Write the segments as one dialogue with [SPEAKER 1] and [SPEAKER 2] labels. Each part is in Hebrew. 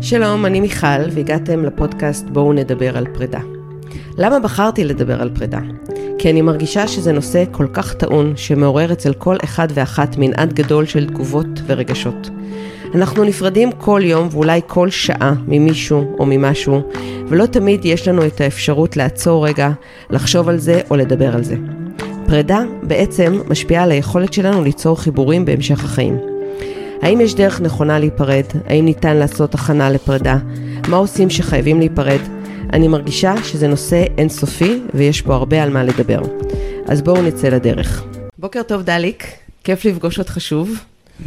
[SPEAKER 1] שלום, אני מיכל, והגעתם לפודקאסט בואו נדבר על פרידה. למה בחרתי לדבר על פרידה? כי אני מרגישה שזה נושא כל כך טעון, שמעורר אצל כל אחד ואחת מנעד גדול של תגובות ורגשות. אנחנו נפרדים כל יום ואולי כל שעה ממישהו או ממשהו, ולא תמיד יש לנו את האפשרות לעצור רגע, לחשוב על זה או לדבר על זה. פרידה בעצם משפיעה על היכולת שלנו ליצור חיבורים בהמשך החיים. האם יש דרך נכונה להיפרד? האם ניתן לעשות הכנה לפרידה? מה עושים שחייבים להיפרד? אני מרגישה שזה נושא אינסופי ויש פה הרבה על מה לדבר. אז בואו נצא לדרך. בוקר טוב דליק, כיף לפגוש אותך שוב.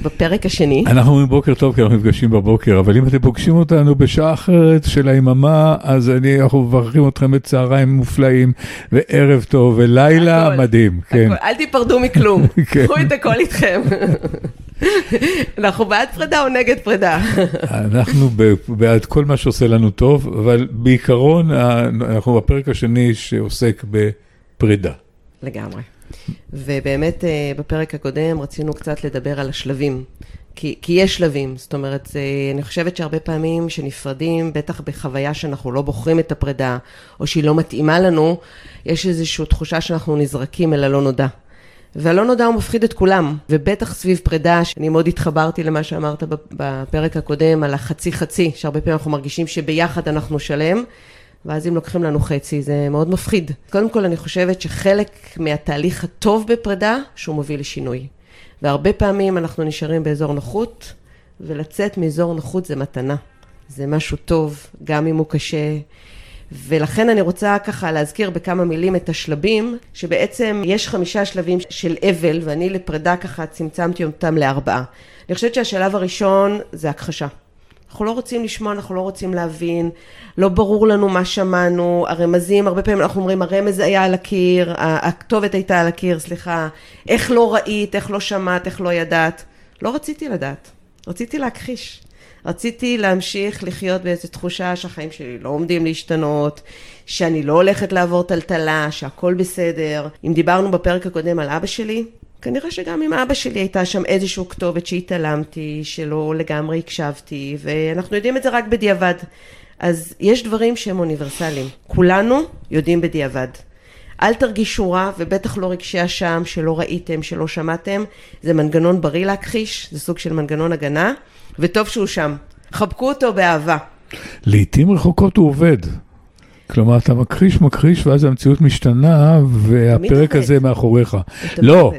[SPEAKER 1] בפרק השני.
[SPEAKER 2] אנחנו אומרים בוקר טוב כי אנחנו נפגשים בבוקר, אבל אם אתם פוגשים אותנו בשעה אחרת של היממה, אז אני, אנחנו מברכים אתכם בצהריים מופלאים, וערב טוב, ולילה הכל, מדהים.
[SPEAKER 1] הכל, כן. אל תיפרדו מכלום, כן. קחו את הכל איתכם. אנחנו בעד פרידה או נגד פרידה?
[SPEAKER 2] אנחנו בעד כל מה שעושה לנו טוב, אבל בעיקרון אנחנו בפרק השני שעוסק בפרידה.
[SPEAKER 1] לגמרי. ובאמת אה, בפרק הקודם רצינו קצת לדבר על השלבים. כי, כי יש שלבים, זאת אומרת, זה, אני חושבת שהרבה פעמים שנפרדים, בטח בחוויה שאנחנו לא בוחרים את הפרידה, או שהיא לא מתאימה לנו, יש איזושהי תחושה שאנחנו נזרקים אל הלא נודע. והלא נודע הוא מפחיד את כולם, ובטח סביב פרידה, שאני מאוד התחברתי למה שאמרת בפרק הקודם על החצי חצי, שהרבה פעמים אנחנו מרגישים שביחד אנחנו שלם, ואז אם לוקחים לנו חצי, זה מאוד מפחיד. קודם כל, אני חושבת שחלק מהתהליך הטוב בפרידה, שהוא מוביל לשינוי. והרבה פעמים אנחנו נשארים באזור נוחות, ולצאת מאזור נוחות זה מתנה. זה משהו טוב, גם אם הוא קשה. ולכן אני רוצה ככה להזכיר בכמה מילים את השלבים, שבעצם יש חמישה שלבים של אבל, ואני לפרידה ככה צמצמתי אותם לארבעה. אני חושבת שהשלב הראשון זה הכחשה. אנחנו לא רוצים לשמוע, אנחנו לא רוצים להבין, לא ברור לנו מה שמענו, הרמזים, הרבה פעמים אנחנו אומרים, הרמז היה על הקיר, הכתובת הייתה על הקיר, סליחה, איך לא ראית, איך לא שמעת, איך לא ידעת. לא רציתי לדעת, רציתי להכחיש. רציתי להמשיך לחיות באיזו תחושה שהחיים שלי לא עומדים להשתנות, שאני לא הולכת לעבור טלטלה, שהכל בסדר. אם דיברנו בפרק הקודם על אבא שלי, כנראה שגם עם אבא שלי הייתה שם איזושהי כתובת שהתעלמתי, שלא לגמרי הקשבתי, ואנחנו יודעים את זה רק בדיעבד. אז יש דברים שהם אוניברסליים. כולנו יודעים בדיעבד. אל תרגישו רע, ובטח לא רגשי אשם שלא ראיתם, שלא שמעתם. זה מנגנון בריא להכחיש, זה סוג של מנגנון הגנה, וטוב שהוא שם. חבקו אותו באהבה.
[SPEAKER 2] לעתים רחוקות הוא עובד. כלומר, אתה מכחיש, מכחיש, ואז המציאות משתנה, והפרק הזה מאחוריך. לא,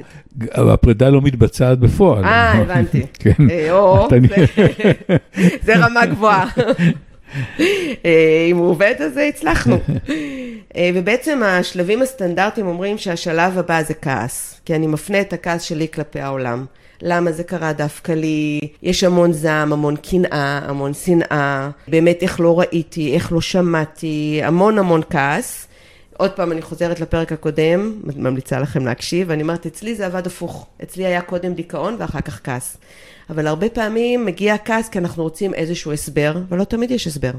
[SPEAKER 2] הפרידה לא מתבצעת בפועל.
[SPEAKER 1] אה, הבנתי. כן. אה, זה רמה גבוהה. אה, אם הוא עובד, אז הצלחנו. אה, ובעצם השלבים הסטנדרטיים אומרים שהשלב הבא זה כעס, כי אני מפנה את הכעס שלי כלפי העולם. למה זה קרה דווקא לי, יש המון זעם, המון קנאה, המון שנאה, באמת איך לא ראיתי, איך לא שמעתי, המון המון כעס. עוד פעם, אני חוזרת לפרק הקודם, ממליצה לכם להקשיב, ואני אומרת, אצלי זה עבד הפוך. אצלי היה קודם דיכאון ואחר כך כעס. אבל הרבה פעמים מגיע כעס כי אנחנו רוצים איזשהו הסבר, ולא תמיד יש הסבר.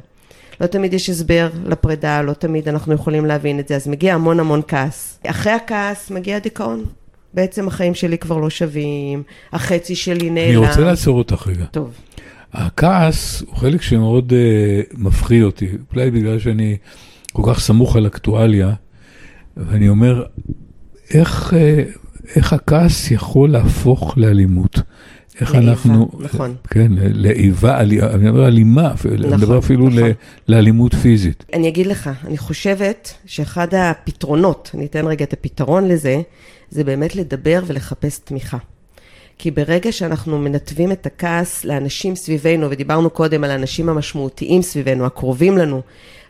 [SPEAKER 1] לא תמיד יש הסבר לפרידה, לא תמיד אנחנו יכולים להבין את זה, אז מגיע המון המון כעס. אחרי הכעס מגיע דיכאון. בעצם החיים שלי כבר לא שווים, החצי שלי נעלם.
[SPEAKER 2] אני רוצה לעצור אותך רגע.
[SPEAKER 1] טוב.
[SPEAKER 2] הכעס הוא חלק שמאוד uh, מפחיד אותי, אולי בגלל שאני כל כך סמוך על אקטואליה, ואני אומר, איך, uh, איך הכעס יכול להפוך לאלימות? איך לאיבה, אנחנו,
[SPEAKER 1] נכון.
[SPEAKER 2] כן, לאיבה, אני מדבר אלימה, נכון, אני מדבר אפילו נכון. לאלימות פיזית.
[SPEAKER 1] אני אגיד לך, אני חושבת שאחד הפתרונות, אני אתן רגע את הפתרון לזה, זה באמת לדבר ולחפש תמיכה. כי ברגע שאנחנו מנתבים את הכעס לאנשים סביבנו, ודיברנו קודם על האנשים המשמעותיים סביבנו, הקרובים לנו,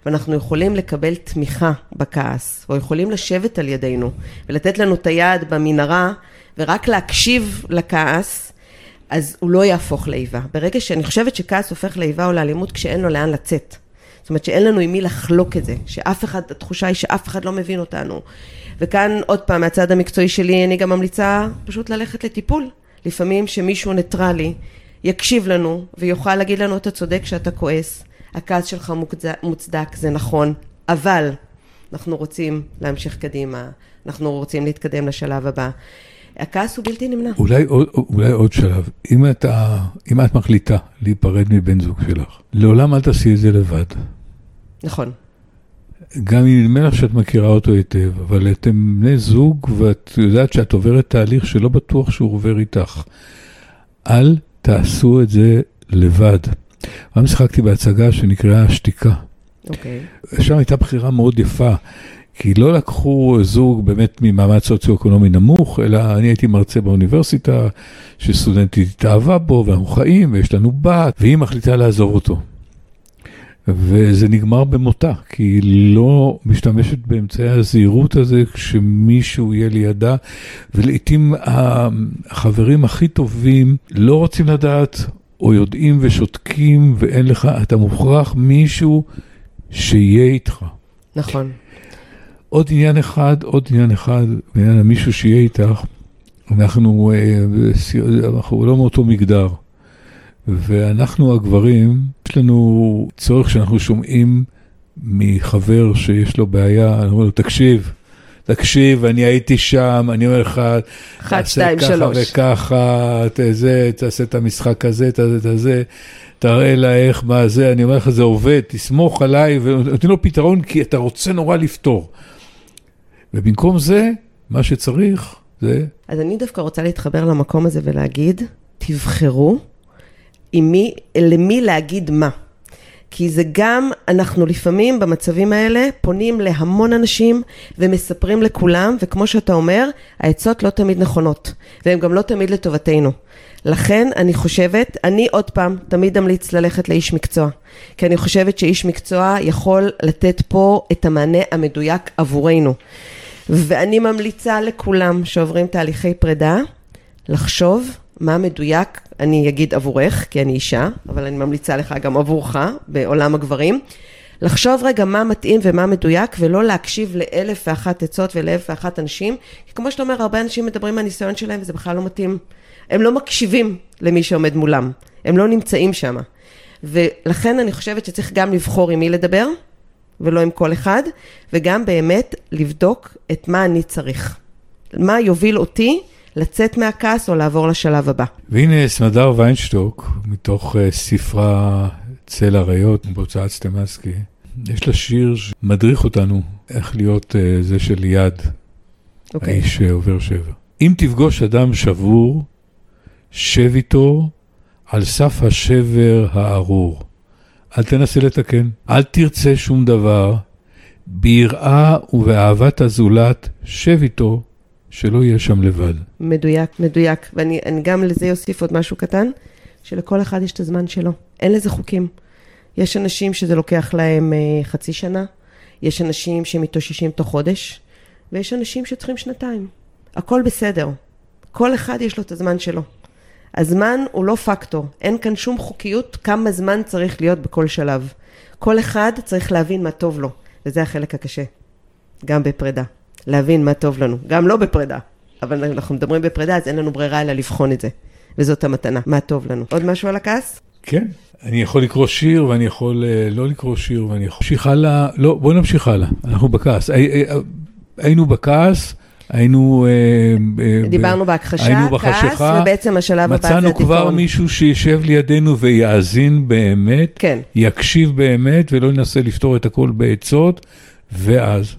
[SPEAKER 1] ואנחנו יכולים לקבל תמיכה בכעס, או יכולים לשבת על ידינו ולתת לנו את היד במנהרה, ורק להקשיב לכעס, אז הוא לא יהפוך לאיבה. ברגע שאני חושבת שכעס הופך לאיבה או לאלימות כשאין לו לאן לצאת. זאת אומרת שאין לנו עם מי לחלוק את זה, שאף אחד, התחושה היא שאף אחד לא מבין אותנו. וכאן עוד פעם, מהצד המקצועי שלי, אני גם ממליצה פשוט ללכת לטיפול. לפעמים שמישהו ניטרלי יקשיב לנו ויוכל להגיד לנו, אתה צודק שאתה כועס, הכעס שלך מוצדק, זה נכון, אבל אנחנו רוצים להמשיך קדימה, אנחנו רוצים להתקדם לשלב הבא. הכעס הוא בלתי נמנע.
[SPEAKER 2] אולי עוד, אולי עוד שלב, אם, אתה, אם את מחליטה להיפרד מבן זוג שלך, לעולם אל תעשי את זה לבד.
[SPEAKER 1] נכון.
[SPEAKER 2] גם אם נדמה לך שאת מכירה אותו היטב, אבל אתם בני זוג ואת יודעת שאת עוברת תהליך שלא בטוח שהוא עובר איתך. אל תעשו את זה לבד. פעם שיחקתי בהצגה שנקראה השתיקה.
[SPEAKER 1] אוקיי.
[SPEAKER 2] שם הייתה בחירה מאוד יפה, כי לא לקחו זוג באמת ממעמד סוציו-אקונומי נמוך, אלא אני הייתי מרצה באוניברסיטה, שסטודנטית התאהבה בו, ואנחנו חיים, ויש לנו בת, והיא מחליטה לעזוב אותו. וזה נגמר במותה, כי היא לא משתמשת באמצעי הזהירות הזה כשמישהו יהיה לידה, ולעיתים החברים הכי טובים לא רוצים לדעת, או יודעים ושותקים, ואין לך, אתה מוכרח מישהו שיהיה איתך.
[SPEAKER 1] נכון.
[SPEAKER 2] עוד עניין אחד, עוד עניין אחד, בעניין המישהו שיהיה איתך, אנחנו, אה, אנחנו לא מאותו מגדר. ואנחנו הגברים, יש לנו צורך שאנחנו שומעים מחבר שיש לו בעיה, אני אומר לו, תקשיב, תקשיב, אני הייתי שם, אני אומר לך,
[SPEAKER 1] אחד, שתיים, שלוש.
[SPEAKER 2] תעשה ככה וככה, תזה, תעשה את המשחק הזה, תעשה את זה, תראה לה איך, מה זה, אני אומר לך, זה עובד, תסמוך עליי, ונותן לו פתרון כי אתה רוצה נורא לפתור. ובמקום זה, מה שצריך זה...
[SPEAKER 1] אז אני דווקא רוצה להתחבר למקום הזה ולהגיד, תבחרו מי, למי להגיד מה. כי זה גם, אנחנו לפעמים במצבים האלה פונים להמון אנשים ומספרים לכולם, וכמו שאתה אומר, העצות לא תמיד נכונות, והן גם לא תמיד לטובתנו. לכן אני חושבת, אני עוד פעם תמיד אמליץ ללכת לאיש מקצוע, כי אני חושבת שאיש מקצוע יכול לתת פה את המענה המדויק עבורנו. ואני ממליצה לכולם שעוברים תהליכי פרידה, לחשוב מה מדויק, אני אגיד עבורך, כי אני אישה, אבל אני ממליצה לך גם עבורך, בעולם הגברים. לחשוב רגע מה מתאים ומה מדויק, ולא להקשיב לאלף ואחת עצות ולאלף ואחת אנשים, כי כמו שאתה אומר, הרבה אנשים מדברים מהניסיון שלהם וזה בכלל לא מתאים. הם לא מקשיבים למי שעומד מולם, הם לא נמצאים שם. ולכן אני חושבת שצריך גם לבחור עם מי לדבר, ולא עם כל אחד, וגם באמת לבדוק את מה אני צריך. מה יוביל אותי לצאת מהכעס או לעבור לשלב הבא.
[SPEAKER 2] והנה סמדר ויינשטוק, מתוך uh, ספרה צל אריות בהוצאת סטמאסקי, יש לה שיר שמדריך אותנו איך להיות uh, זה של יד, okay. אוקיי. האיש שעובר שבע. אם תפגוש אדם שבור, שב איתו על סף השבר הארור. אל תנסה לתקן, אל תרצה שום דבר, ביראה ובאהבת הזולת, שב איתו שלא יהיה שם לבד.
[SPEAKER 1] מדויק, מדויק. ואני גם לזה אוסיף עוד משהו קטן, שלכל אחד יש את הזמן שלו. אין לזה חוקים. יש אנשים שזה לוקח להם אה, חצי שנה, יש אנשים שמתאוששים תוך חודש, ויש אנשים שצריכים שנתיים. הכל בסדר. כל אחד יש לו את הזמן שלו. הזמן הוא לא פקטור, אין כאן שום חוקיות כמה זמן צריך להיות בכל שלב. כל אחד צריך להבין מה טוב לו, וזה החלק הקשה, גם בפרידה. להבין מה טוב לנו, גם לא בפרידה, אבל אנחנו מדברים בפרידה, אז אין לנו ברירה אלא לבחון את זה, וזאת המתנה, מה טוב לנו. עוד משהו על הכעס?
[SPEAKER 2] כן, אני יכול לקרוא שיר ואני יכול uh, לא לקרוא שיר ואני יכול להמשיך הלאה, לא, בוא נמשיך הלאה, אנחנו בכעס. היינו בכעס. היינו...
[SPEAKER 1] אה, דיברנו בהכחשה, היינו בחשיכה, כעס, ובעצם השלב הבא זה
[SPEAKER 2] הדיכאון. מצאנו כבר מישהו שישב לידינו ויאזין באמת,
[SPEAKER 1] כן.
[SPEAKER 2] יקשיב באמת, ולא ינסה לפתור את הכל בעצות, ואז...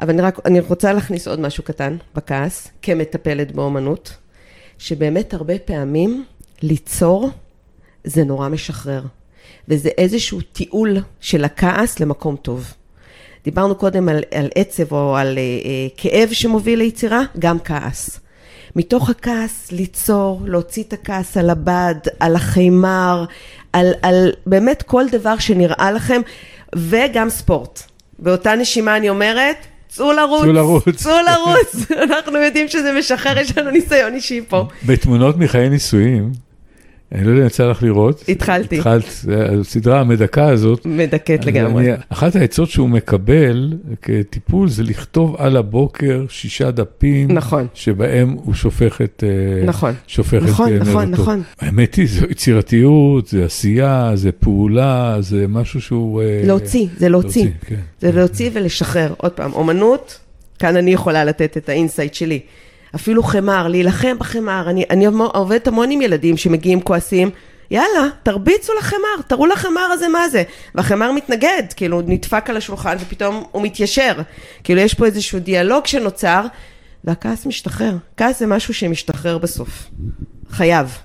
[SPEAKER 1] אבל אני רק, אני רוצה להכניס עוד משהו קטן בכעס, כמטפלת באומנות, שבאמת הרבה פעמים ליצור זה נורא משחרר, וזה איזשהו טיעול של הכעס למקום טוב. דיברנו קודם על, על עצב או על אה, אה, כאב שמוביל ליצירה, גם כעס. מתוך הכעס ליצור, להוציא את הכעס על הבד, על החימר, על, על באמת כל דבר שנראה לכם, וגם ספורט. באותה נשימה אני אומרת, צאו לרוץ, צאו לרוץ, צאו לרוץ, אנחנו יודעים שזה משחרר, יש לנו ניסיון אישי פה.
[SPEAKER 2] בתמונות מחיי נישואים, אני לא יודע אם יצא לך לראות.
[SPEAKER 1] התחלתי.
[SPEAKER 2] התחלת, הסדרה המדכא הזאת.
[SPEAKER 1] מדכאת לגמרי.
[SPEAKER 2] אני, אחת העצות שהוא מקבל כטיפול זה לכתוב על הבוקר שישה דפים.
[SPEAKER 1] נכון.
[SPEAKER 2] שבהם הוא שופך את...
[SPEAKER 1] אה, נכון.
[SPEAKER 2] שופך
[SPEAKER 1] נכון,
[SPEAKER 2] את
[SPEAKER 1] נכון, נכון, נכון.
[SPEAKER 2] האמת היא, זו יצירתיות, זה עשייה, זה פעולה, זה משהו שהוא...
[SPEAKER 1] אה, להוציא, זה להוציא. להוציא כן. זה להוציא ולשחרר. עוד פעם, אומנות, כאן אני יכולה לתת את ה insight שלי. אפילו חמר, להילחם בחמר. אני, אני עובדת המון עם ילדים שמגיעים כועסים, יאללה, תרביצו לחמר, תראו לחמר הזה מה זה. והחמר מתנגד, כאילו, נדפק על השולחן ופתאום הוא מתיישר. כאילו, יש פה איזשהו דיאלוג שנוצר, והכעס משתחרר. כעס זה משהו שמשתחרר בסוף. חייב.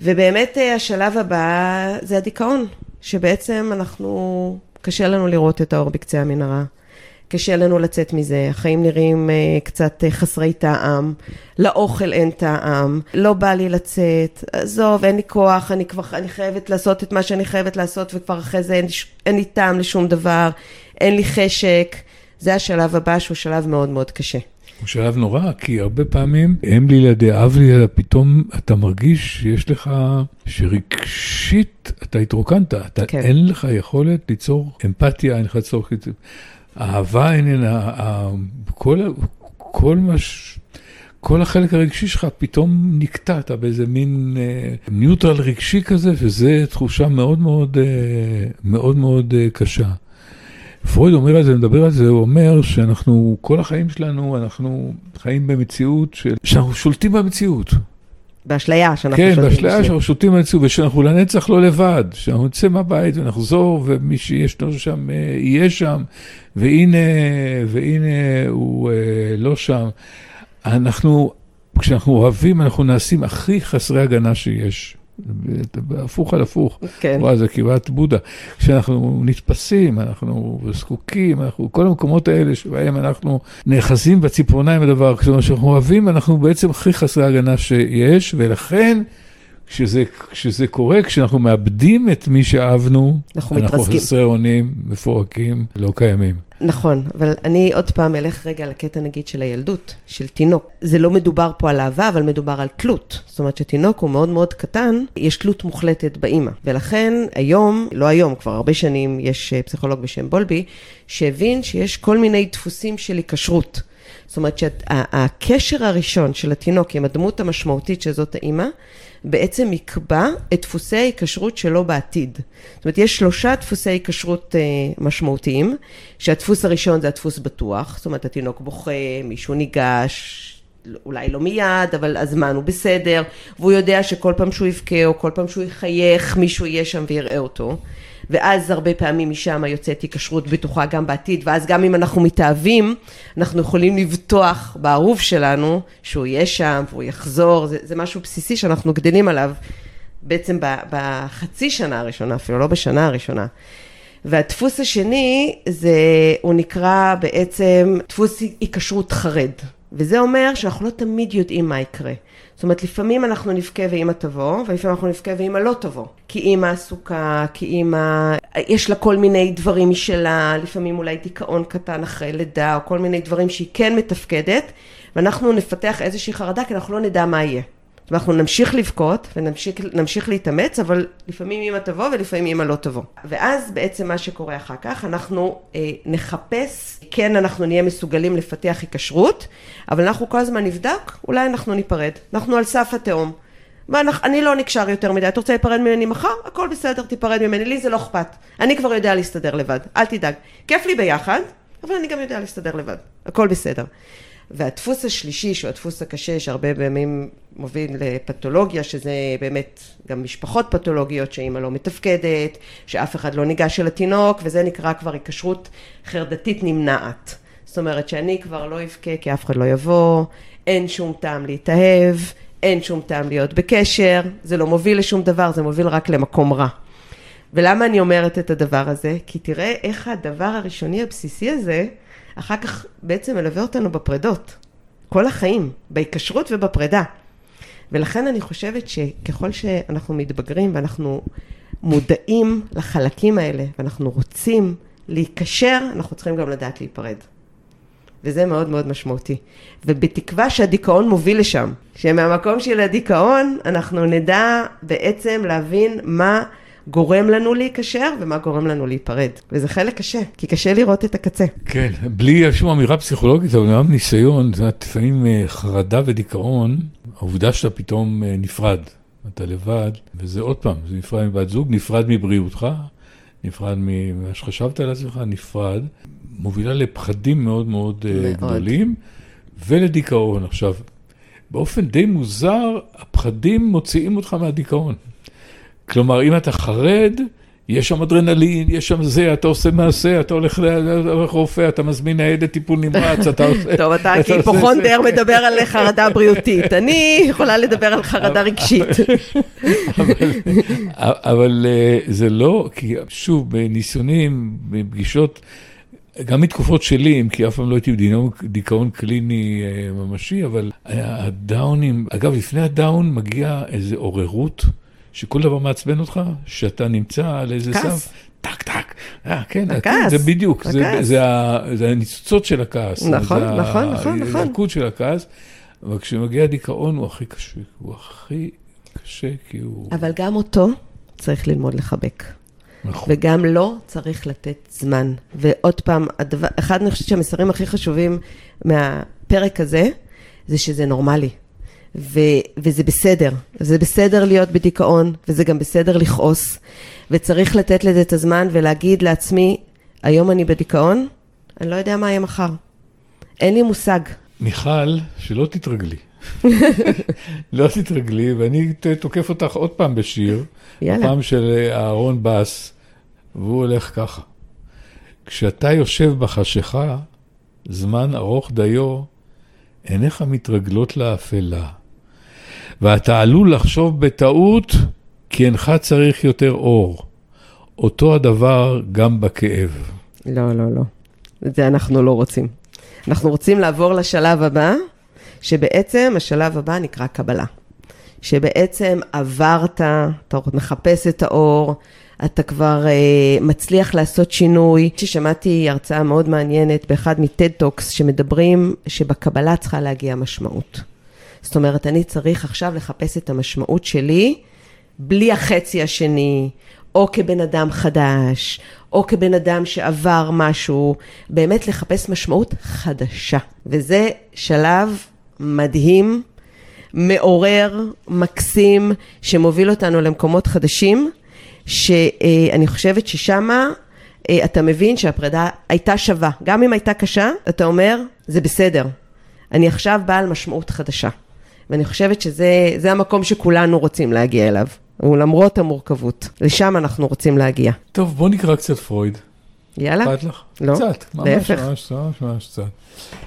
[SPEAKER 1] ובאמת אה, השלב הבא זה הדיכאון, שבעצם אנחנו, קשה לנו לראות את האור בקצה המנהרה. קשה לנו לצאת מזה, החיים נראים uh, קצת uh, חסרי טעם, לאוכל אין טעם, לא בא לי לצאת, עזוב, אין לי כוח, אני כבר, אני חייבת לעשות את מה שאני חייבת לעשות, וכבר אחרי זה אין, אין לי טעם לשום דבר, אין לי חשק, זה השלב הבא שהוא שלב מאוד מאוד קשה.
[SPEAKER 2] הוא שלב נורא, כי הרבה פעמים אם לילדי, אב לילדה, פתאום אתה מרגיש שיש לך, שרגשית אתה התרוקנת, אתה כן. אין לך יכולת ליצור אמפתיה, אין לך צורך, אהבה איננה, כל, כל מה ש... כל החלק הרגשי שלך פתאום נקטעת באיזה מין אה, ניוטרל רגשי כזה, וזו תחושה מאוד מאוד, אה, מאוד מאוד אה, קשה. פרויד אומר על זה, מדבר על זה, הוא אומר שאנחנו, כל החיים שלנו, אנחנו חיים במציאות של, שאנחנו שולטים במציאות.
[SPEAKER 1] באשליה שאנחנו
[SPEAKER 2] שולטים. כן, באשליה שאנחנו שולטים במציאות, ושאנחנו לנצח לא לבד, שאנחנו נצא מהבית ונחזור, ומי שיש לנו שם אה, יהיה שם, והנה, והנה הוא אה, לא שם. אנחנו, כשאנחנו אוהבים, אנחנו נעשים הכי חסרי הגנה שיש. הפוך על הפוך. כן. וואי, זה כמעט בודה. כשאנחנו נתפסים, אנחנו זקוקים, אנחנו, כל המקומות האלה שבהם אנחנו נאחזים בציפורניים הדבר, כשאנחנו אוהבים, אנחנו בעצם הכי חסרי הגנה שיש, ולכן... כשזה, כשזה קורה, כשאנחנו מאבדים את מי שאהבנו, אנחנו, אנחנו חסרי אונים, מפורקים, לא קיימים.
[SPEAKER 1] נכון, אבל אני עוד פעם אלך רגע לקטע נגיד של הילדות, של תינוק. זה לא מדובר פה על אהבה, אבל מדובר על תלות. זאת אומרת שתינוק הוא מאוד מאוד קטן, יש תלות מוחלטת באימא. ולכן היום, לא היום, כבר הרבה שנים, יש אה, פסיכולוג בשם בולבי, שהבין שיש כל מיני דפוסים של היקשרות. זאת אומרת שהקשר הראשון של התינוק עם הדמות המשמעותית שזאת האימא, בעצם יקבע את דפוסי ההיקשרות שלו בעתיד. זאת אומרת, יש שלושה דפוסי היקשרות אה, משמעותיים, שהדפוס הראשון זה הדפוס בטוח, זאת אומרת, התינוק בוכה, מישהו ניגש, אולי לא מיד, אבל הזמן הוא בסדר, והוא יודע שכל פעם שהוא יבכה או כל פעם שהוא יחייך, מישהו יהיה שם ויראה אותו. ואז הרבה פעמים משם יוצאת היקשרות בטוחה גם בעתיד, ואז גם אם אנחנו מתאהבים, אנחנו יכולים לבטוח באהוב שלנו, שהוא יהיה שם והוא יחזור, זה, זה משהו בסיסי שאנחנו גדלים עליו בעצם בחצי שנה הראשונה, אפילו לא בשנה הראשונה. והדפוס השני, זה, הוא נקרא בעצם דפוס היקשרות חרד. וזה אומר שאנחנו לא תמיד יודעים מה יקרה. זאת אומרת, לפעמים אנחנו נבכה ואימא תבוא, ולפעמים אנחנו נבכה ואימא לא תבוא. כי אימא עסוקה, כי אימא, יש לה כל מיני דברים משלה, לפעמים אולי דיכאון קטן אחרי לידה, או כל מיני דברים שהיא כן מתפקדת, ואנחנו נפתח איזושהי חרדה, כי אנחנו לא נדע מה יהיה. ואנחנו נמשיך לבכות ונמשיך להתאמץ, אבל לפעמים אמא תבוא ולפעמים אמא לא תבוא. ואז בעצם מה שקורה אחר כך, אנחנו אה, נחפש, כן אנחנו נהיה מסוגלים לפתח היקשרות, אבל אנחנו כל הזמן נבדק, אולי אנחנו ניפרד. אנחנו על סף התהום. אני לא נקשר יותר מדי, אתה רוצה להיפרד ממני מחר? הכל בסדר, תיפרד ממני, לי זה לא אכפת. אני כבר יודע להסתדר לבד, אל תדאג. כיף לי ביחד, אבל אני גם יודע להסתדר לבד, הכל בסדר. והדפוס השלישי, שהוא הדפוס הקשה, שהרבה פעמים מוביל לפתולוגיה, שזה באמת גם משפחות פתולוגיות, שאימא לא מתפקדת, שאף אחד לא ניגש אל התינוק, וזה נקרא כבר היקשרות חרדתית נמנעת. זאת אומרת שאני כבר לא אבכה כי אף אחד לא יבוא, אין שום טעם להתאהב, אין שום טעם להיות בקשר, זה לא מוביל לשום דבר, זה מוביל רק למקום רע. ולמה אני אומרת את הדבר הזה? כי תראה איך הדבר הראשוני הבסיסי הזה, אחר כך בעצם מלווה אותנו בפרדות. כל החיים, בהיקשרות ובפרידה. ולכן אני חושבת שככל שאנחנו מתבגרים ואנחנו מודעים לחלקים האלה, ואנחנו רוצים להיקשר, אנחנו צריכים גם לדעת להיפרד. וזה מאוד מאוד משמעותי. ובתקווה שהדיכאון מוביל לשם, שמהמקום של הדיכאון אנחנו נדע בעצם להבין מה גורם לנו להיקשר ומה גורם לנו להיפרד. וזה חלק קשה, כי קשה לראות את הקצה.
[SPEAKER 2] כן, בלי שום אמירה פסיכולוגית, אבל גם ניסיון, זה לפעמים אה, חרדה ודיכאון, העובדה שאתה פתאום אה, נפרד, אתה לבד, וזה עוד פעם, זה נפרד מבת זוג, נפרד מבריאותך, נפרד ממה שחשבת על עצמך, נפרד, מובילה לפחדים מאוד מאוד, אה, מאוד. גדולים. ולדיכאון. עכשיו, באופן די מוזר, הפחדים מוציאים אותך מהדיכאון. כלומר, אם אתה חרד, יש שם אדרנלין, יש שם זה, אתה עושה מעשה, אתה הולך לרופא, אתה מזמין ניידת טיפול נמרץ, אתה עושה...
[SPEAKER 1] טוב, אתה כהיפוכונדר מדבר על חרדה בריאותית, אני יכולה לדבר על חרדה רגשית.
[SPEAKER 2] אבל אה, זה לא, כי שוב, בניסיונים, בפגישות, גם מתקופות שלי, אם כי אף פעם לא הייתי בדיכאון קליני אה, ממשי, אבל הדאונים, אגב, לפני הדאון מגיע איזו עוררות. שכל דבר מעצבן אותך, שאתה נמצא על איזה סף. טק, טק. אה, כן, הכעס. זה בדיוק, זה, זה, זה, זה הניצוצות של הכעס.
[SPEAKER 1] נכון, זה נכון, נכון, נכון.
[SPEAKER 2] ההתלקות של הכעס, אבל כשמגיע דיכאון הוא הכי קשה, הוא הכי קשה, כי הוא...
[SPEAKER 1] אבל גם אותו צריך ללמוד לחבק. נכון. וגם לו צריך לתת זמן. ועוד פעם, הדבר, אחד, אני חושבת שהמסרים הכי חשובים מהפרק הזה, זה שזה נורמלי. ו, וזה בסדר, זה בסדר להיות בדיכאון, וזה גם בסדר לכעוס, וצריך לתת לזה את הזמן ולהגיד לעצמי, היום אני בדיכאון, אני לא יודע מה יהיה מחר. אין לי מושג.
[SPEAKER 2] מיכל, שלא תתרגלי. לא תתרגלי, ואני תוקף אותך עוד פעם בשיר, יאללה. פעם של אהרון בס, והוא הולך ככה. כשאתה יושב בחשיכה, זמן ארוך דיו, עיניך מתרגלות לאפלה. ואתה עלול לחשוב בטעות כי אינך צריך יותר אור. אותו הדבר גם בכאב.
[SPEAKER 1] לא, לא, לא. זה אנחנו לא רוצים. אנחנו רוצים לעבור לשלב הבא, שבעצם השלב הבא נקרא קבלה. שבעצם עברת, אתה מחפש את האור, אתה כבר אה, מצליח לעשות שינוי. ששמעתי הרצאה מאוד מעניינת באחד מ TED Talks, שמדברים שבקבלה צריכה להגיע משמעות. זאת אומרת, אני צריך עכשיו לחפש את המשמעות שלי בלי החצי השני, או כבן אדם חדש, או כבן אדם שעבר משהו, באמת לחפש משמעות חדשה. וזה שלב מדהים, מעורר, מקסים, שמוביל אותנו למקומות חדשים, שאני חושבת ששמה אה, אתה מבין שהפרידה הייתה שווה. גם אם הייתה קשה, אתה אומר, זה בסדר. אני עכשיו בעל משמעות חדשה. ואני חושבת שזה המקום שכולנו רוצים להגיע אליו. ולמרות המורכבות, לשם אנחנו רוצים להגיע.
[SPEAKER 2] טוב, בוא נקרא קצת פרויד.
[SPEAKER 1] יאללה.
[SPEAKER 2] אכפת לך?
[SPEAKER 1] לא,
[SPEAKER 2] קצת, ממש, להפך. ממש, ממש, ממש קצת.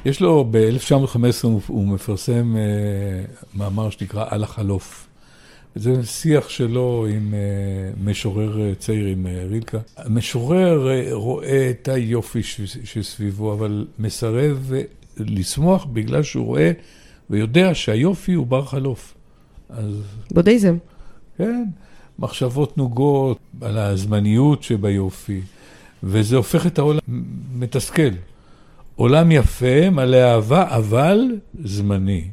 [SPEAKER 2] יש לו, ב-1915 הוא, מפרסם uh, מאמר שנקרא על החלוף. זה שיח שלו עם uh, משורר uh, צעיר, עם uh, רילקה. המשורר uh, רואה את היופי שסביבו, אבל מסרב uh, לשמוח בגלל שהוא רואה ויודע שהיופי הוא בר חלוף.
[SPEAKER 1] אז... בודהיזם.
[SPEAKER 2] כן, מחשבות נוגות על הזמניות שביופי, וזה הופך את העולם מתסכל. עולם יפה, מלא אהבה, אבל זמני.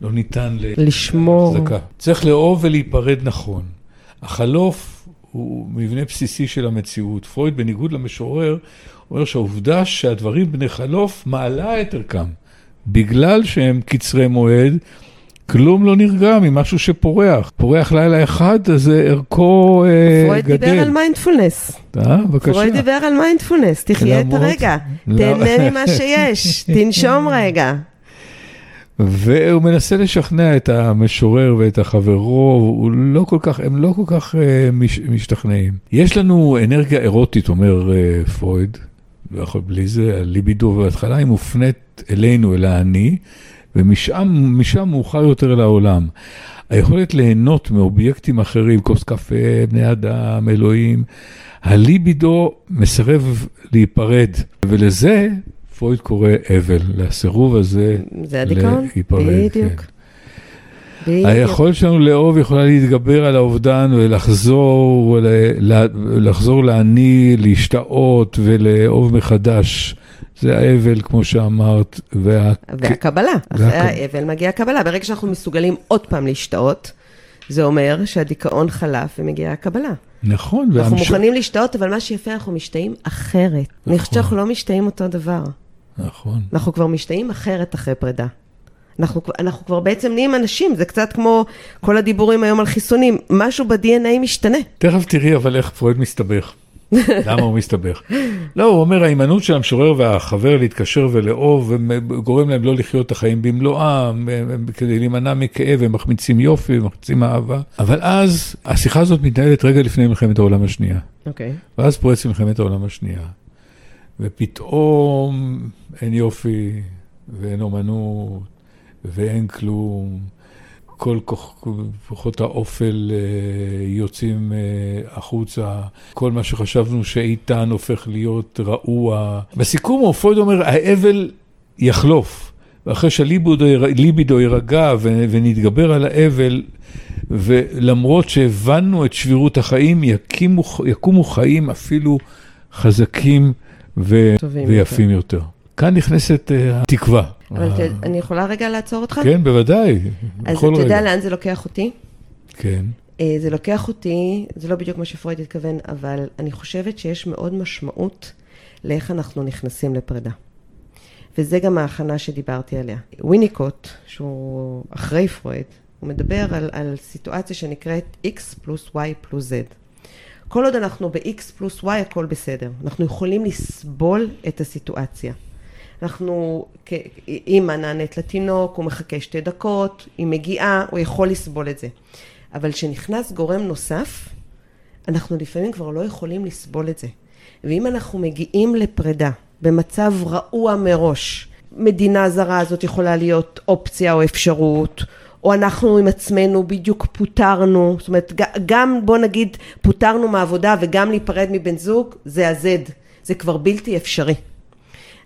[SPEAKER 2] לא ניתן
[SPEAKER 1] לשמור.
[SPEAKER 2] להחזקה. צריך לאהוב ולהיפרד נכון. החלוף הוא מבנה בסיסי של המציאות. פרויד, בניגוד למשורר, אומר שהעובדה שהדברים בני חלוף מעלה את ערכם. בגלל שהם קצרי מועד, כלום לא נרגע ממשהו שפורח. פורח לילה אחד, אז ערכו אה,
[SPEAKER 1] פרויד גדל. פרויד דיבר על מיינדפולנס.
[SPEAKER 2] אה, בבקשה.
[SPEAKER 1] פרויד דיבר על מיינדפולנס, תחיה את הרגע, תהנה ממה שיש, תנשום רגע.
[SPEAKER 2] והוא מנסה לשכנע את המשורר ואת החברו, הוא לא כל כך, הם לא כל כך אה, מש, משתכנעים. יש לנו אנרגיה אירוטית, אומר uh, פרויד, לא יכול בלי זה, הליבידו בהתחלה היא מופנית אלינו, אל האני, ומשם מאוחר יותר אל העולם. היכולת ליהנות מאובייקטים אחרים, כוס קפה, בני אדם, אלוהים, הליבידו מסרב להיפרד, ולזה פרויד קורא אבל, לסירוב הזה
[SPEAKER 1] זה הדיכאון, בדיוק. כן.
[SPEAKER 2] היכולת שלנו לאהוב יכולה להתגבר על האובדן ולחזור, לחזור לעני, להשתאות ולאהוב מחדש. זה האבל, כמו שאמרת.
[SPEAKER 1] וה... והקבלה, אחרי והק... האבל מגיעה הקבלה. ברגע שאנחנו מסוגלים עוד פעם להשתאות, זה אומר שהדיכאון חלף ומגיעה הקבלה.
[SPEAKER 2] נכון.
[SPEAKER 1] אנחנו והמש... מוכנים להשתאות, אבל מה שיפה, אנחנו משתאים אחרת. נכון. אני חושבת שאנחנו לא משתאים אותו דבר.
[SPEAKER 2] נכון.
[SPEAKER 1] אנחנו כבר משתאים אחרת אחרי פרידה. אנחנו, אנחנו כבר בעצם נהיים אנשים, זה קצת כמו כל הדיבורים היום על חיסונים, משהו ב-DNA משתנה.
[SPEAKER 2] תכף תראי אבל איך פרויד מסתבך. למה הוא מסתבך? לא, הוא אומר, ההימנעות של המשורר והחבר להתקשר ולאהוב, גורם להם לא לחיות את החיים במלואם, כדי להימנע מכאב, הם מחמיצים יופי, הם מחמיצים אהבה. אבל אז, השיחה הזאת מתנהלת רגע לפני מלחמת העולם השנייה.
[SPEAKER 1] אוקיי.
[SPEAKER 2] Okay. ואז פורצת מלחמת העולם השנייה. ופתאום אין יופי, ואין אומנות, ואין כלום. כל כוחות האופל אה, יוצאים אה, החוצה, כל מה שחשבנו שאיתן הופך להיות רעוע. בסיכום פרויד אומר, האבל יחלוף, ואחרי שהליבידו יירגע ונתגבר על האבל, ולמרות שהבנו את שבירות החיים, יקימו, יקומו חיים אפילו חזקים ו... ויפים יותר. יותר. כאן נכנסת uh, התקווה.
[SPEAKER 1] אבל uh, אני יכולה רגע לעצור אותך?
[SPEAKER 2] כן, בוודאי,
[SPEAKER 1] אז אתה. יודע לאן זה לוקח אותי?
[SPEAKER 2] כן.
[SPEAKER 1] Uh, זה לוקח אותי, זה לא בדיוק מה שפרויד התכוון, אבל אני חושבת שיש מאוד משמעות לאיך אנחנו נכנסים לפרידה. וזה גם ההכנה שדיברתי עליה. ויניקוט, שהוא אחרי פרויד, הוא מדבר על, על סיטואציה שנקראת X פלוס Y פלוס Z. כל עוד אנחנו ב-X פלוס Y הכל בסדר. אנחנו יכולים לסבול את הסיטואציה. אנחנו, אימא נענית לתינוק, הוא מחכה שתי דקות, היא מגיעה, הוא יכול לסבול את זה. אבל כשנכנס גורם נוסף, אנחנו לפעמים כבר לא יכולים לסבול את זה. ואם אנחנו מגיעים לפרידה במצב רעוע מראש, מדינה זרה הזאת יכולה להיות אופציה או אפשרות, או אנחנו עם עצמנו בדיוק פוטרנו, זאת אומרת, גם בוא נגיד פוטרנו מעבודה וגם להיפרד מבן זוג, זה ה-Z, זה כבר בלתי אפשרי.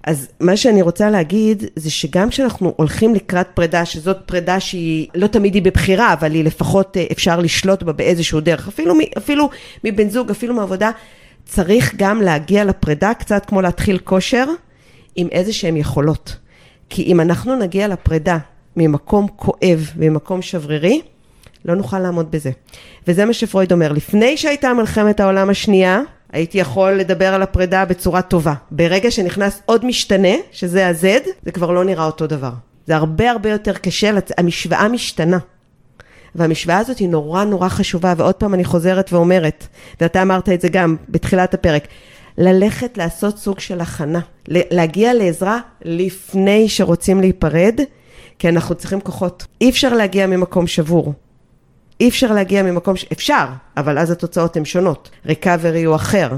[SPEAKER 1] אז מה שאני רוצה להגיד זה שגם כשאנחנו הולכים לקראת פרידה, שזאת פרידה שהיא לא תמיד היא בבחירה, אבל היא לפחות אה, אפשר לשלוט בה באיזשהו דרך, אפילו, אפילו מבן זוג, אפילו מעבודה, צריך גם להגיע לפרידה קצת כמו להתחיל כושר עם איזה שהן יכולות. כי אם אנחנו נגיע לפרידה ממקום כואב, ממקום שברירי, לא נוכל לעמוד בזה. וזה מה שפרויד אומר, לפני שהייתה מלחמת העולם השנייה, הייתי יכול לדבר על הפרידה בצורה טובה. ברגע שנכנס עוד משתנה, שזה ה-Z, זה כבר לא נראה אותו דבר. זה הרבה הרבה יותר קשה, המשוואה משתנה. והמשוואה הזאת היא נורא נורא חשובה, ועוד פעם אני חוזרת ואומרת, ואתה אמרת את זה גם בתחילת הפרק, ללכת לעשות סוג של הכנה, להגיע לעזרה לפני שרוצים להיפרד, כי אנחנו צריכים כוחות. אי אפשר להגיע ממקום שבור. אי אפשר להגיע ממקום ש... אפשר, אבל אז התוצאות הן שונות. ריקאברי הוא אחר,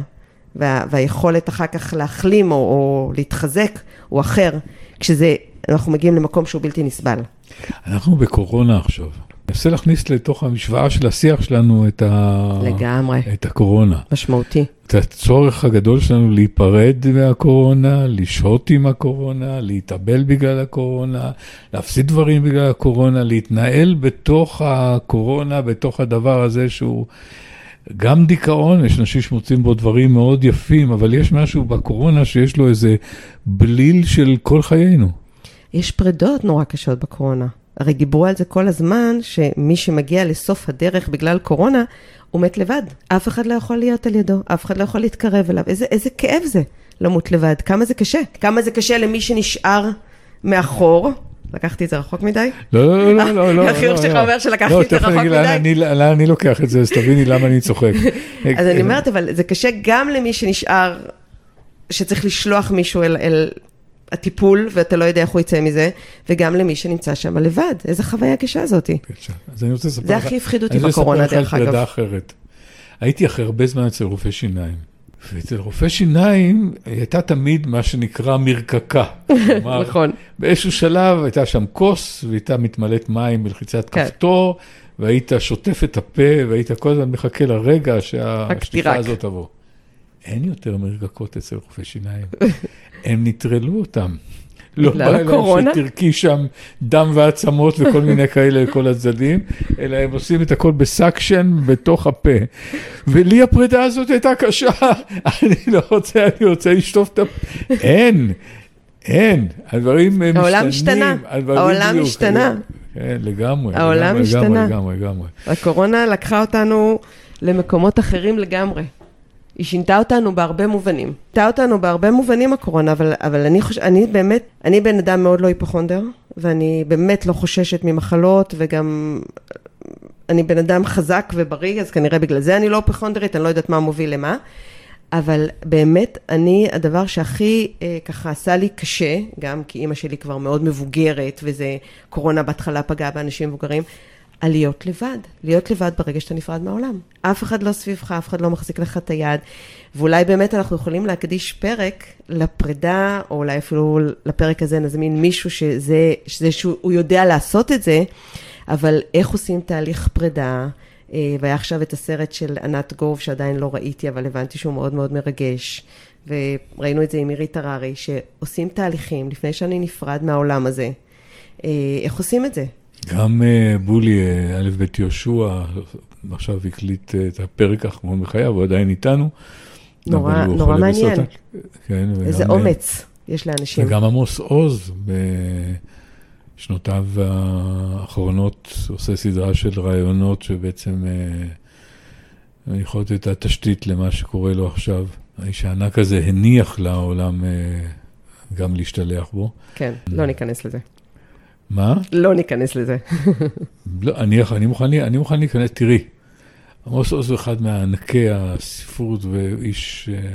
[SPEAKER 1] וה... והיכולת אחר כך להחלים או, או להתחזק הוא אחר, כשזה, אנחנו מגיעים למקום שהוא בלתי נסבל.
[SPEAKER 2] אנחנו בקורונה עכשיו. ננסה להכניס לתוך המשוואה של השיח שלנו את, ה...
[SPEAKER 1] לגמרי.
[SPEAKER 2] את הקורונה.
[SPEAKER 1] משמעותי.
[SPEAKER 2] את הצורך הגדול שלנו להיפרד מהקורונה, לשהות עם הקורונה, להתאבל בגלל הקורונה, להפסיד דברים בגלל הקורונה, להתנהל בתוך הקורונה, בתוך הדבר הזה שהוא גם דיכאון, יש אנשים שמוצאים בו דברים מאוד יפים, אבל יש משהו בקורונה שיש לו איזה בליל של כל חיינו.
[SPEAKER 1] יש פרדות נורא קשות בקורונה. הרי דיברו על זה כל הזמן, שמי שמגיע לסוף הדרך בגלל קורונה, הוא מת לבד. אף אחד לא יכול להיות על ידו, אף אחד לא יכול להתקרב אליו. איזה, איזה כאב זה למות לבד, כמה זה קשה. כמה זה קשה למי שנשאר מאחור. לקחתי את זה רחוק מדי?
[SPEAKER 2] לא, לא, לא, לא, לא.
[SPEAKER 1] החיוך שלך אומר שלקחתי את זה רחוק מדי.
[SPEAKER 2] לא, לאן אני לוקח את זה, אז תביני למה אני צוחק.
[SPEAKER 1] אז אני אומרת, אבל זה קשה גם למי שנשאר, שצריך לשלוח מישהו אל הטיפול, ואתה לא יודע איך הוא יצא מזה, וגם למי שנמצא שם לבד. איזה חוויה קשה זאתי.
[SPEAKER 2] אז אני רוצה לספר לך...
[SPEAKER 1] זה הכי הפחיד אותי בקורונה, דרך אגב.
[SPEAKER 2] אני רוצה לספר לך פרידה אחרת. הייתי אחרי הרבה זמן אצל רופא שיניים. ואצל רופא שיניים הייתה תמיד מה שנקרא מרקקה.
[SPEAKER 1] נכון.
[SPEAKER 2] באיזשהו שלב הייתה שם כוס, והייתה מתמלאת מים בלחיצת כן. כפתור, והיית שוטף את הפה, והיית כל הזמן מחכה לרגע שהשטיפה הזאת תבוא. אין יותר מרקקות אצל רופא שיניים. הם נטרלו אותם.
[SPEAKER 1] לא בא להם
[SPEAKER 2] שתרקי שם דם ועצמות וכל מיני כאלה לכל הצדדים, אלא הם עושים את הכל בסקשן בתוך הפה. ולי הפרידה הזאת הייתה קשה, אני לא רוצה, אני רוצה לשטוף את הפה. אין, אין, הדברים משתנים.
[SPEAKER 1] העולם השתנה, העולם השתנה.
[SPEAKER 2] כן, לגמרי.
[SPEAKER 1] העולם השתנה.
[SPEAKER 2] לגמרי, לגמרי.
[SPEAKER 1] הקורונה לקחה אותנו למקומות אחרים לגמרי. היא שינתה אותנו בהרבה מובנים. שינתה אותנו בהרבה מובנים הקורונה, אבל, אבל אני חושבת, אני באמת, אני בן אדם מאוד לא היפוכונדר, ואני באמת לא חוששת ממחלות, וגם אני בן אדם חזק ובריא, אז כנראה בגלל זה אני לא היפוכונדרית, אני לא יודעת מה מוביל למה. אבל באמת, אני, הדבר שהכי אה, ככה עשה לי קשה, גם כי אימא שלי כבר מאוד מבוגרת, וזה, קורונה בהתחלה פגעה באנשים מבוגרים, על להיות לבד, להיות לבד ברגע שאתה נפרד מהעולם. אף אחד לא סביבך, אף אחד לא מחזיק לך את היד, ואולי באמת אנחנו יכולים להקדיש פרק לפרידה, או אולי אפילו לפרק הזה נזמין מישהו שזה, שזה שהוא יודע לעשות את זה, אבל איך עושים תהליך פרידה, אה, והיה עכשיו את הסרט של ענת גוב, שעדיין לא ראיתי, אבל הבנתי שהוא מאוד מאוד מרגש. וראינו את זה עם מירי הררי, שעושים תהליכים לפני שאני נפרד מהעולם הזה. אה, איך עושים את זה?
[SPEAKER 2] גם uh, בולי, א' ב' יהושע, עכשיו הקליט uh, את הפרק האחרון בחייו, הוא עדיין איתנו.
[SPEAKER 1] נורא, נורא מעניין. כן, איזה וגם, אומץ יש לאנשים.
[SPEAKER 2] וגם עמוס עוז, בשנותיו האחרונות, עושה סדרה של רעיונות שבעצם לתת את התשתית למה שקורה לו עכשיו. האיש הענק הזה הניח לעולם גם להשתלח בו.
[SPEAKER 1] כן, לא ניכנס לזה.
[SPEAKER 2] מה?
[SPEAKER 1] לא ניכנס לזה.
[SPEAKER 2] לא, אני, אני, מוכן, אני מוכן להיכנס, תראי, עמוס עוז הוא אחד מענקי הספרות ואיש, אה,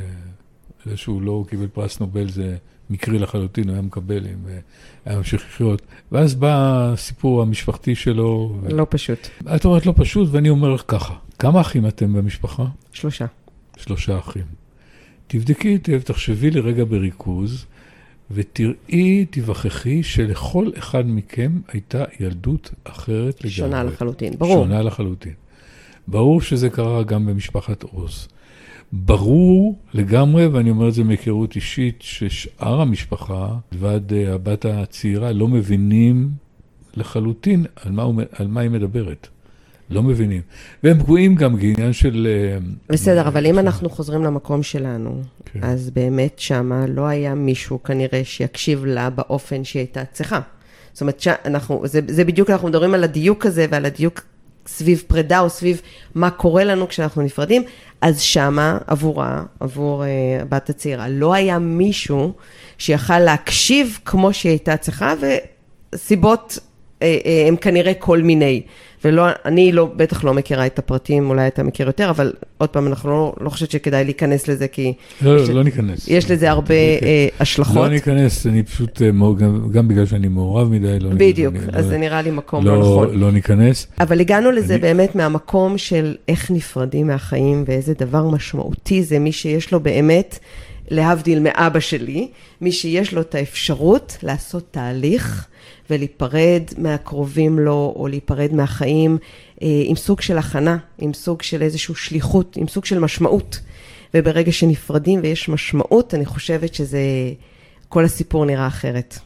[SPEAKER 2] זה שהוא לא קיבל פרס נובל זה מקרי לחלוטין, הוא היה מקבל אם אה, היה ממשיך לחיות. ואז בא הסיפור המשפחתי שלו.
[SPEAKER 1] ו... לא פשוט.
[SPEAKER 2] את אומרת לא פשוט, ואני אומר לך ככה, כמה אחים אתם במשפחה?
[SPEAKER 1] שלושה.
[SPEAKER 2] שלושה אחים. תבדקי, תחשבי לרגע בריכוז. ותראי, תיווכחי שלכל אחד מכם הייתה ילדות אחרת לגמרי.
[SPEAKER 1] שונה לחלוטין, ברור.
[SPEAKER 2] שונה לחלוטין. ברור שזה קרה גם במשפחת עוז. ברור לגמרי, ואני אומר את זה מהיכרות אישית, ששאר המשפחה, לבד אה, הבת הצעירה, לא מבינים לחלוטין על מה, הוא, על מה היא מדברת. לא מבינים. והם פגועים גם כעניין של... אה,
[SPEAKER 1] בסדר, אבל אם אנחנו חוזרים למקום שלנו, כן. אז באמת שמה לא היה מישהו כנראה שיקשיב לה באופן שהיא הייתה צריכה. זאת אומרת, אנחנו, זה, זה בדיוק, אנחנו מדברים על הדיוק הזה ועל הדיוק סביב פרידה או סביב מה קורה לנו כשאנחנו נפרדים, אז שמה עבורה, עבור uh, הבת הצעירה, לא היה מישהו שיכל להקשיב כמו שהיא הייתה צריכה, וסיבות הם כנראה כל מיני. ולא, אני לא, בטח לא מכירה את הפרטים, אולי אתה מכיר יותר, אבל עוד פעם, אנחנו לא, לא חושבת שכדאי להיכנס לזה, כי...
[SPEAKER 2] לא, לא, לא ניכנס.
[SPEAKER 1] יש לזה הרבה. אה, השלכות.
[SPEAKER 2] לא ניכנס, אני פשוט, אה, גם, גם בגלל שאני מעורב מדי, לא
[SPEAKER 1] ניכנס. בדיוק, אני, אז לא, זה נראה לי מקום לא,
[SPEAKER 2] לא
[SPEAKER 1] נכון.
[SPEAKER 2] לא ניכנס.
[SPEAKER 1] אבל הגענו לזה אני... באמת מהמקום של איך נפרדים מהחיים, ואיזה דבר משמעותי זה מי שיש לו באמת... להבדיל מאבא שלי, מי שיש לו את האפשרות לעשות תהליך ולהיפרד מהקרובים לו, או להיפרד מהחיים אה, עם סוג של הכנה, עם סוג של איזושהי שליחות, עם סוג של משמעות. וברגע שנפרדים ויש משמעות, אני חושבת שזה, כל הסיפור נראה אחרת.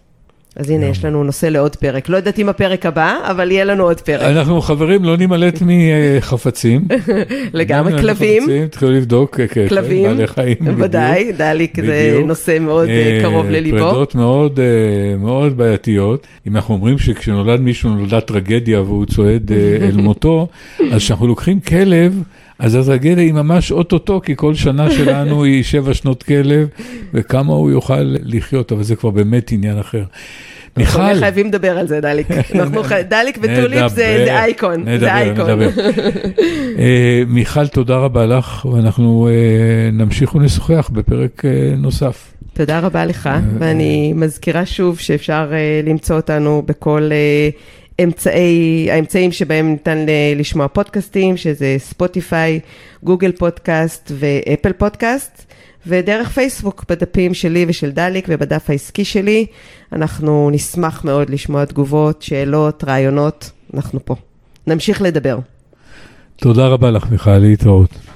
[SPEAKER 1] אז הנה, יש לנו נושא לעוד פרק. לא יודעת אם הפרק הבא, אבל יהיה לנו עוד פרק.
[SPEAKER 2] אנחנו חברים, לא נימלט מחפצים.
[SPEAKER 1] לגמרי, כלבים.
[SPEAKER 2] תתחילו לבדוק,
[SPEAKER 1] כן, כן, כלבים, בעלי חיים. ודאי, דליק זה נושא מאוד אה, קרוב לליבו.
[SPEAKER 2] פרדות מאוד אה, מאוד בעייתיות. אם אנחנו אומרים שכשנולד מישהו נולדה טרגדיה והוא צועד אה, אל מותו, אז כשאנחנו לוקחים כלב, אז הטרגדיה היא ממש אוטוטו, כי כל שנה שלנו היא שבע שנות כלב, וכמה הוא יוכל לחיות, אבל זה כבר באמת עניין אחר.
[SPEAKER 1] מיכל... אנחנו חייבים לדבר על זה, דליק. דליק וטוליפ זה אייקון, זה אייקון.
[SPEAKER 2] אה, מיכל, תודה רבה לך, ואנחנו אה, נמשיך ונשוחח בפרק אה, נוסף.
[SPEAKER 1] תודה רבה לך, ואני מזכירה שוב שאפשר למצוא אותנו בכל אמצעי, האמצעים שבהם ניתן לשמוע פודקאסטים, שזה ספוטיפיי, גוגל פודקאסט ואפל פודקאסט, ודרך פייסבוק בדפים שלי ושל דליק ובדף העסקי שלי. אנחנו נשמח מאוד לשמוע תגובות, שאלות, רעיונות, אנחנו פה. נמשיך לדבר.
[SPEAKER 2] תודה רבה לך, מיכל, להתראות.